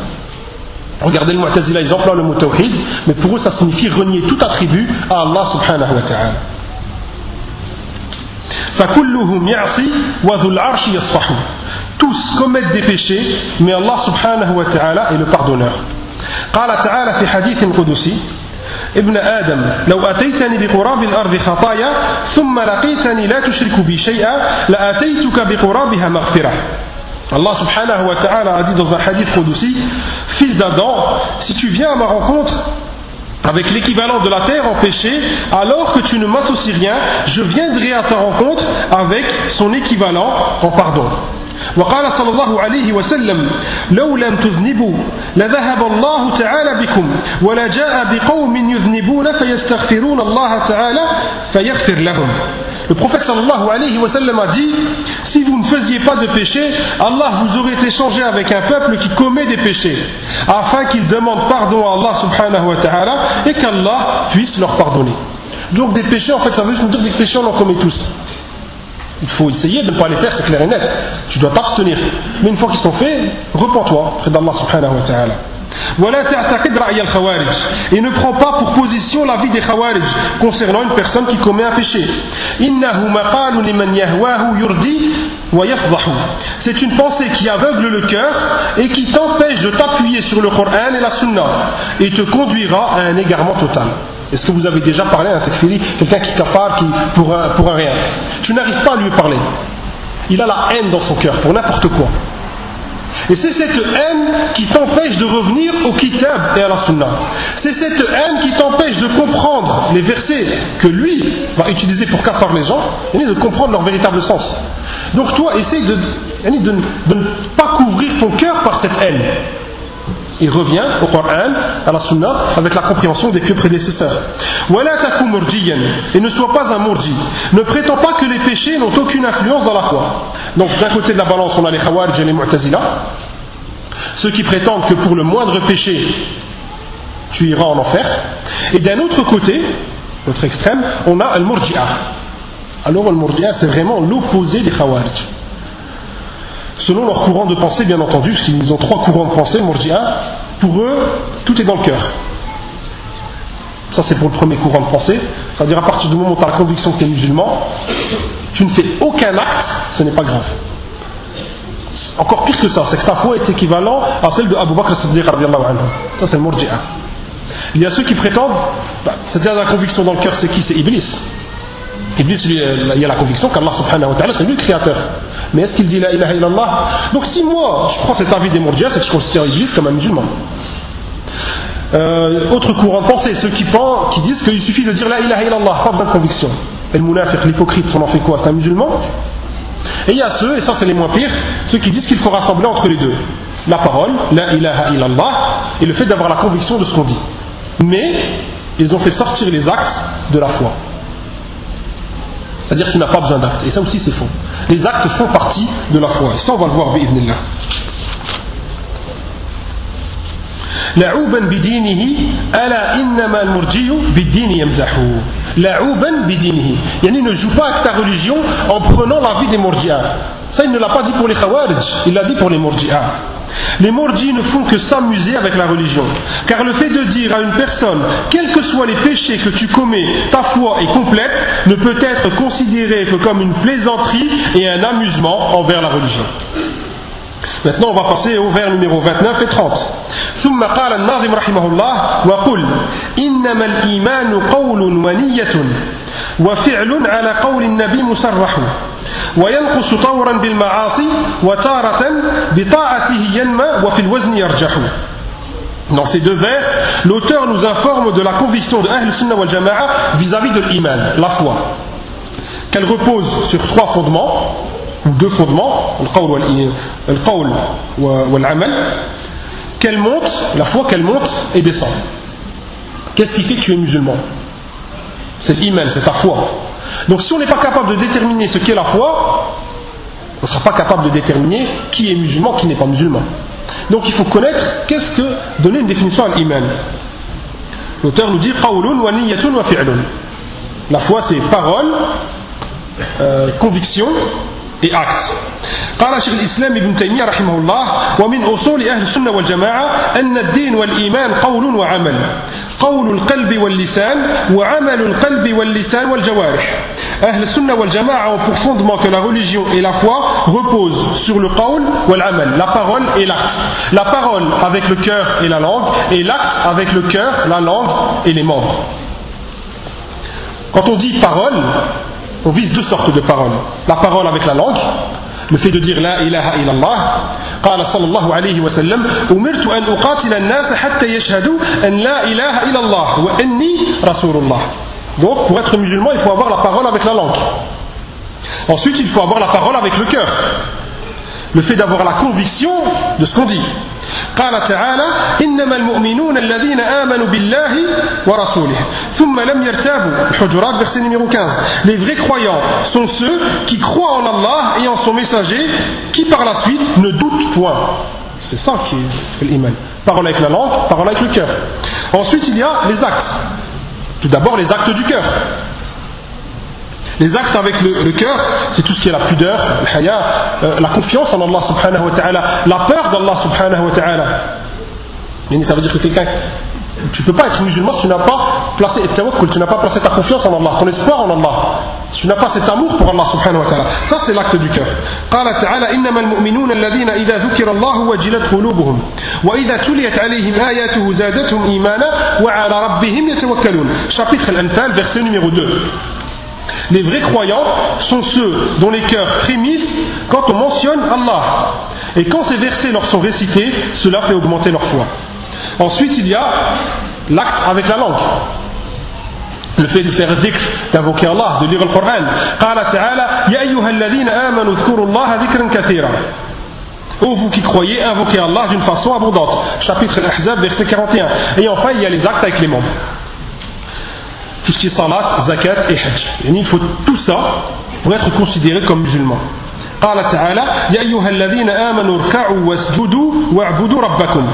Regardez le Mu'tazila, ils emploient le mot tawhid, mais pour eux ça signifie renier tout attribut à Allah subhanahu wa ta'ala. Tous commettent des péchés, mais Allah subhanahu wa ta'ala est le pardonneur. قال تعالى في حديث قدسي ابن آدم لو أتيتني بقراب الأرض خطايا ثم لقيتني لا تشرك بي شيئا لأتيتك بقرابها مغفرة Allah subhanahu wa ta'ala a dit dans un hadith Qudsi Fils d'Adam, si tu viens à ma rencontre avec l'équivalent de la terre en péché, alors que tu ne m'associes rien, je viendrai à ta rencontre avec son équivalent en pardon. وقال صلى الله عليه وسلم لو لم تذنبوا لذهب الله تعالى بكم ولا جاء بقوم يذنبون فيستغفرون الله تعالى فيغفر لهم Le prophète sallallahu alayhi wa sallam a dit Si vous ne faisiez pas de péché, Allah vous aurait échangé avec un peuple qui commet des péchés, afin qu'il demande pardon à Allah subhanahu wa ta'ala et qu'Allah puisse leur pardonner. Donc des péchés, en fait, ça veut dire des péchés, on en commet tous. Il faut essayer de ne pas les faire, c'est clair et net. Tu dois t'abstenir. Mais une fois qu'ils sont faits, repens-toi près d'Allah subhanahu wa ta'ala. Et ne prend pas pour position la vie des Khawarij concernant une personne qui commet un péché. C'est une pensée qui aveugle le cœur et qui t'empêche de t'appuyer sur le Coran et la Sunna et te conduira à un égarement total. Est-ce que vous avez déjà parlé à un tekfiri, quelqu'un qui kafar qui, pour un rien? Tu n'arrives pas à lui parler. Il a la haine dans son cœur pour n'importe quoi. Et c'est cette haine qui t'empêche de revenir au kitab et à la sunna. C'est cette haine qui t'empêche de comprendre les versets que lui va utiliser pour kafar les gens, et de comprendre leur véritable sens. Donc toi, essaye de, de ne pas couvrir ton cœur par cette haine il revient au Coran, à la Sunna, avec la compréhension des pieux prédécesseurs. Et ne sois pas un mourji. Ne prétends pas que les péchés n'ont aucune influence dans la foi. Donc d'un côté de la balance, on a les Khawarij et les Mu'tazila, ceux qui prétendent que pour le moindre péché, tu iras en enfer. Et d'un autre côté, l'autre extrême, on a Al-Murji'a. Alors Al-Murji'a, c'est vraiment l'opposé des Khawarij selon leur courant de pensée, bien entendu, s'ils ont trois courants de pensée, Murji'a, pour eux, tout est dans le cœur. Ça, c'est pour le premier courant de pensée. C'est-à-dire, à partir du moment où tu as la conviction que tu es musulman, tu ne fais aucun acte, ce n'est pas grave. Encore pire que ça, c'est que ta foi est équivalent à celle de Abu Bakr Siddiq. Ça, c'est le Murji'a. Il y a ceux qui prétendent, bah, c'est-à-dire la conviction dans le cœur, c'est qui? C'est Iblis. Iblis, lui, il y a la conviction qu'Allah subhanahu wa ta'ala, c'est lui le créateur. Mais est-ce qu'il dit la ilaha illallah? Donc si moi, je prends cet avis des Mourdias, c'est que je considère Iblis comme un musulman. Euh, autre courant de pensée, ceux qui, pensent, qui disent qu'il suffit de dire la ilaha illallah, pas de conviction. Et le munafiq, l'hypocrite, on en fait quoi? C'est un musulman? Et il y a ceux, et ça c'est les moins pires, ceux qui disent qu'il faut rassembler entre les deux. La parole, la ilaha illallah, et le fait d'avoir la conviction de ce qu'on dit. Mais, ils ont fait sortir les actes de la foi. C'est-à-dire qu'il n'a pas besoin d'actes. Et ça aussi, c'est faux. Les actes font partie de la foi. Et ça, on va le voir, bi'idnillah. لعوبا بدينه ألا إنما المرجي بالدين يمزحه لعوبا بدينه يعني ne joue pas avec ta religion en prenant la vie des mordiens ça il ne l'a pas dit pour les khawarij il l'a dit pour les mordiens les mordis ne font que s'amuser avec la religion. Car le fait de dire à une personne, quels que soient les péchés que tu commets, ta foi est complète, ne peut être considéré que comme une plaisanterie et un amusement envers la religion. Maintenant, on va passer au vers numéro 29 et 30. ثم قال الناظم رحمه الله وقل إنما الإيمان قول ونية وفعل على قول النبي مسرح وينقص طورا بالمعاصي وتارة بطاعته ينمى وفي الوزن يرجح Dans ces deux vers, l'auteur nous informe de la conviction de Ahl Sunnah wal Jama'a vis-à-vis de l'iman, la foi, qu'elle repose sur trois fondements, ou deux fondements, le qawl wal-amal, qu'elle monte, la foi qu'elle monte et descend. Qu'est-ce qui fait que tu es musulman C'est l'iman, c'est ta foi. Donc si on n'est pas capable de déterminer ce qu'est la foi, on ne sera pas capable de déterminer qui est musulman, qui n'est pas musulman. Donc il faut connaître qu'est-ce que donner une définition à l'iman. L'auteur nous dit wa wa. La foi c'est parole, euh, conviction et acte. قال شيخ الإسلام ابن تيمية رحمه الله ومن أصول أهل السنة والجماعة أن الدين والإيمان قول وعمل قول القلب واللسان وعمل القلب واللسان والجوارح أهل السنة والجماعة ont pour fondement que la religion et la foi reposent sur le qawl amal, la parole et l'acte. La parole avec le cœur et la langue et l'acte avec le cœur, la langue et les membres. Quand on dit parole, on vise deux sortes de paroles. La parole avec la langue, le fait de dire la ilaha illallah قال صلى الله عليه وسلم أمرت أن أقاتل الناس حتى يشهدوا أن لا إله إلا الله وأني رسول الله donc pour être musulman il faut avoir la parole avec la langue ensuite il faut avoir la parole avec le cœur le fait d'avoir la conviction de ce qu'on dit قال تعالى إنما المؤمنون الذين آمنوا بالله ورسوله ثم لم يرتابوا الحجرات verset numéro 15 les vrais croyants sont ceux qui croient en Allah et en son messager qui par la suite ne doutent point c'est ça qui est l'iman parole avec la langue parole avec le cœur ensuite il y a les actes tout d'abord les actes du cœur les actes avec le, cœur, c'est tout ce qui est la pudeur, le haya, euh, la confiance en Allah subhanahu wa ta'ala, la peur d'Allah subhanahu wa ta'ala. Ça veut dire que quelqu'un tu ne peux pas être musulman si tu n'as pas placé tu n'as pas placé ta confiance en Allah, ton espoir en Allah. Si tu n'as pas cet amour pour Allah subhanahu wa ta'ala. Ça c'est l'acte du cœur. قال تعالى إنما المؤمنون الذين إذا ذكر الله وجلت قلوبهم وإذا تليت عليهم آياته زادتهم إيمانا وعلى ربهم يتوكلون. Chapitre Al-Anfal, verset numéro 2. Les vrais croyants sont ceux dont les cœurs frémissent quand on mentionne Allah. Et quand ces versets leur sont récités, cela fait augmenter leur foi. Ensuite, il y a l'acte avec la langue. Le fait de faire dhikr, d'invoquer Allah, de lire le Coran. قال تعالى يا أيها الذين آمنوا اذكروا الله ذكرا كثيرا Ô vous qui croyez, invoquez Allah d'une façon abondante. Chapitre Al-Ahzab, verset 41. Et enfin, il y a les actes avec les membres. Tout ce qui est salat, zakat et hajj. Et il faut tout ça pour être considéré comme musulman. قال تعالى يا أيها الذين آمنوا اركعوا واسجدوا واعبدوا ربكم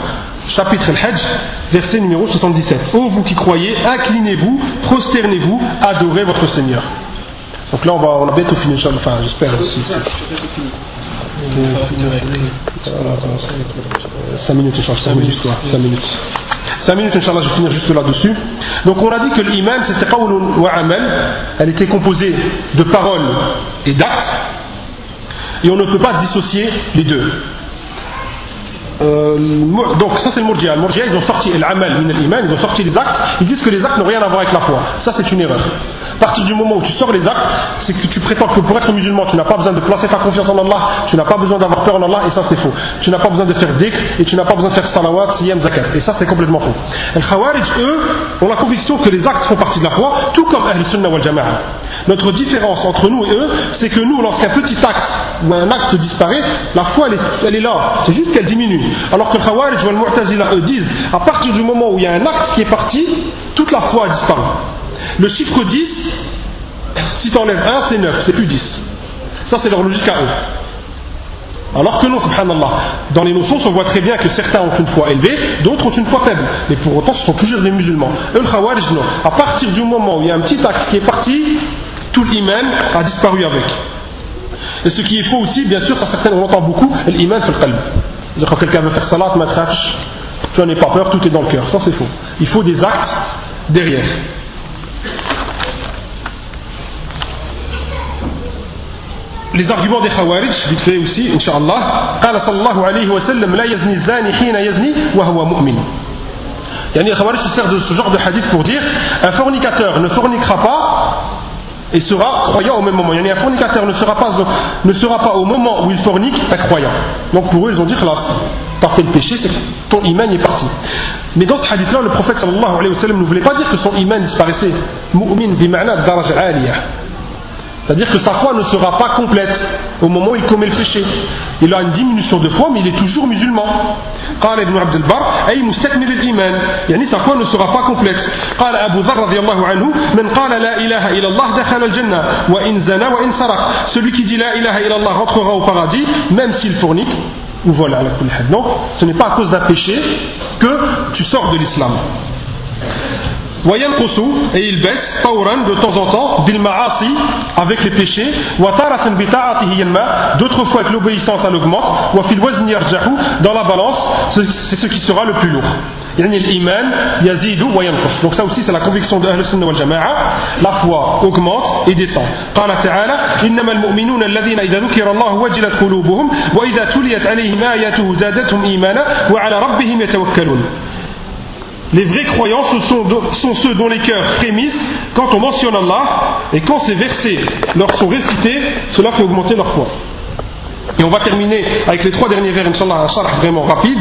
chapitre Al-Hajj, verset numéro 77. Ô vous qui croyez, inclinez-vous, prosternez-vous, adorez votre Seigneur. Donc là, on, va, on a bientôt fini, enfin, j'espère. 5 minutes, Inch'Allah, 5 minutes, 5 minutes. 5 minutes, Inch'Allah, je vais finir juste là-dessus. Donc on a dit que l'iman, c'était qawlun wa amal, elle était composée de paroles et d'actes, et on ne peut pas dissocier les deux. Euh, donc ça c'est le Murji'a. Le Murji'a ils ont sorti l'amal min iman ils ont sorti les actes, ils disent que les actes n'ont rien à voir avec la foi. Ça c'est une erreur. À partir du moment où tu sors les actes, c'est que tu prétends que pour être musulman, tu n'as pas besoin de placer ta confiance en Allah, tu n'as pas besoin d'avoir peur en Allah, et ça c'est faux. Tu n'as pas besoin de faire dhikr, et tu n'as pas besoin de faire salawat, siyam, zakat. Et ça c'est complètement faux. Les Khawarij, eux, ont la conviction que les actes font partie de la foi, tout comme Ahl Sunnah wal Jama'a. Notre différence entre nous et eux, c'est que nous, lorsqu'un petit acte ou un acte disparaît, la foi elle est, là, c'est juste qu'elle diminue. Alors que le Khawarij ou le Mu'tazila, eux disent, à partir du moment où il y a un acte qui est parti, toute la foi a disparu. Le chiffre 10, si tu enlèves 1, c'est 9, c'est plus 10. Ça, c'est leur logique à eux. Alors que non, subhanallah, dans les notions, on voit très bien que certains ont une foi élevée, d'autres ont une foi faible. Mais pour autant, ce sont toujours des musulmans. Eux, Khawarij, non. À partir du moment où il y a un petit acte qui est parti, tout l'iman a disparu avec. Et ce qui est faux aussi, bien sûr, ça certains, on entend beaucoup, l'iman c'est le qalb. Quand quelqu'un veut faire salat, tu n'en es pas peur, tout est dans le cœur. Ça, c'est faux. Il faut des actes derrière les arguments des Khawarij, vite fait aussi, Inch'Allah, قال صلى الله عليه وسلم لا يزني الزاني حين يزني وهو مؤمن. Yani, les Khawarij se servent de ce genre de hadith pour dire un fornicateur ne forniquera pas et sera croyant au même moment. Yani, un fornicateur ne sera, pas, ne sera pas au moment où il fornique un croyant. Donc pour eux, ils ont dit que là, par le péché, c'est que ton iman est parti. Mais dans ce hadith-là, le prophète sallallahu alayhi wa sallam ne voulait pas dire que son iman disparaissait. Mu'min bima'na daraj aliyah. C'est-à-dire que sa foi ne sera pas complète au moment où il commet le péché. Il a une diminution de foi, mais il est toujours musulman. قال ابن عبد البر أي مستكمل الإيمان يعني sa foi ne sera pas complète قال أبو ذر رضي الله عنه من قال لا إله إلا الله دخل الجنة وإن زنا وإن سرق celui qui dit la ilaha illallah rentrera au paradis même s'il fournique ou voilà donc ce n'est pas à cause d'un péché que tu sors de l'islam. Et il baisse tawran de temps en temps bil ma'asi avec les péchés. Wa d'autres fois avec l'obéissance elle augmente. Wa dans la balance c'est ce qui sera le plus lourd يعني الإيمان يزيد وينقص donc ça aussi c'est la conviction de Ahl Sunnah wal Jama'a la foi augmente et descend قال تعالى إنما المؤمنون الذين إذا ذكر الله وجلت قلوبهم وإذا تليت عليهم آياته زادتهم إيمانا وعلى ربهم يتوكلون Les vrais croyants, ce sont, ceux dont les cœurs frémissent quand on mentionne Allah et quand ces versets leur sont récités, cela fait augmenter leur foi. Et on va terminer avec les trois derniers vers, Inch'Allah, un charh vraiment rapide.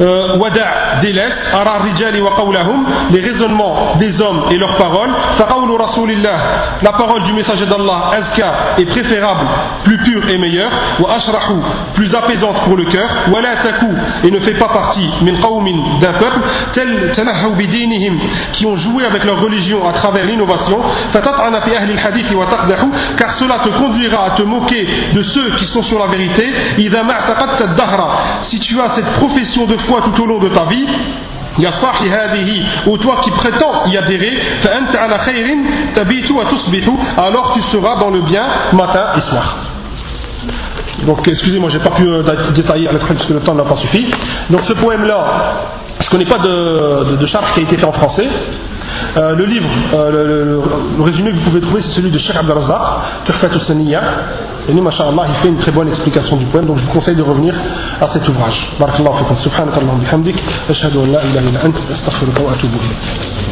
Euh, wada' délaisse, ara rijali wa qawlahum, les raisonnements des hommes et leurs paroles, faqawlu rasulillah, la parole du messager d'Allah, azka est préférable, plus pure et meilleure, wa ashrahu, plus apaisante pour le cœur, wa la taku, et ne fait pas partie, min qawmin, d'un peuple, tel tanahaw bidinihim, qui ont joué avec leur religion à travers l'innovation, fatat'ana fi ahli al-hadith wa taqdahu, car cela te conduira à te moquer de ceux qui sont sur la vérité, idha ma'taqadta dahra, si tu as cette profession de foi tout au long de ta vie, ou toi qui prétends y adhérer, alors tu seras dans le bien matin et soir. Donc excusez-moi, j'ai pas pu euh, détailler avec parce que le temps n'a pas suffi. Donc ce poème-là, Je connais pas de, de, de charte qui a été fait en français. Euh, le livre, euh, le, le- le résumé que vous pouvez trouver, c'est celui de Sheikh Abdelrazak, Turfat Saniya. Et lui, masha'Allah, il fait une très bonne explication du poème, donc je vous conseille de revenir à cet ouvrage. Barakallahu fikum. Subhanakallahu bihamdik. Ashhadu an la ilaha illa ant. Astaghfiruka wa atubu ilayk.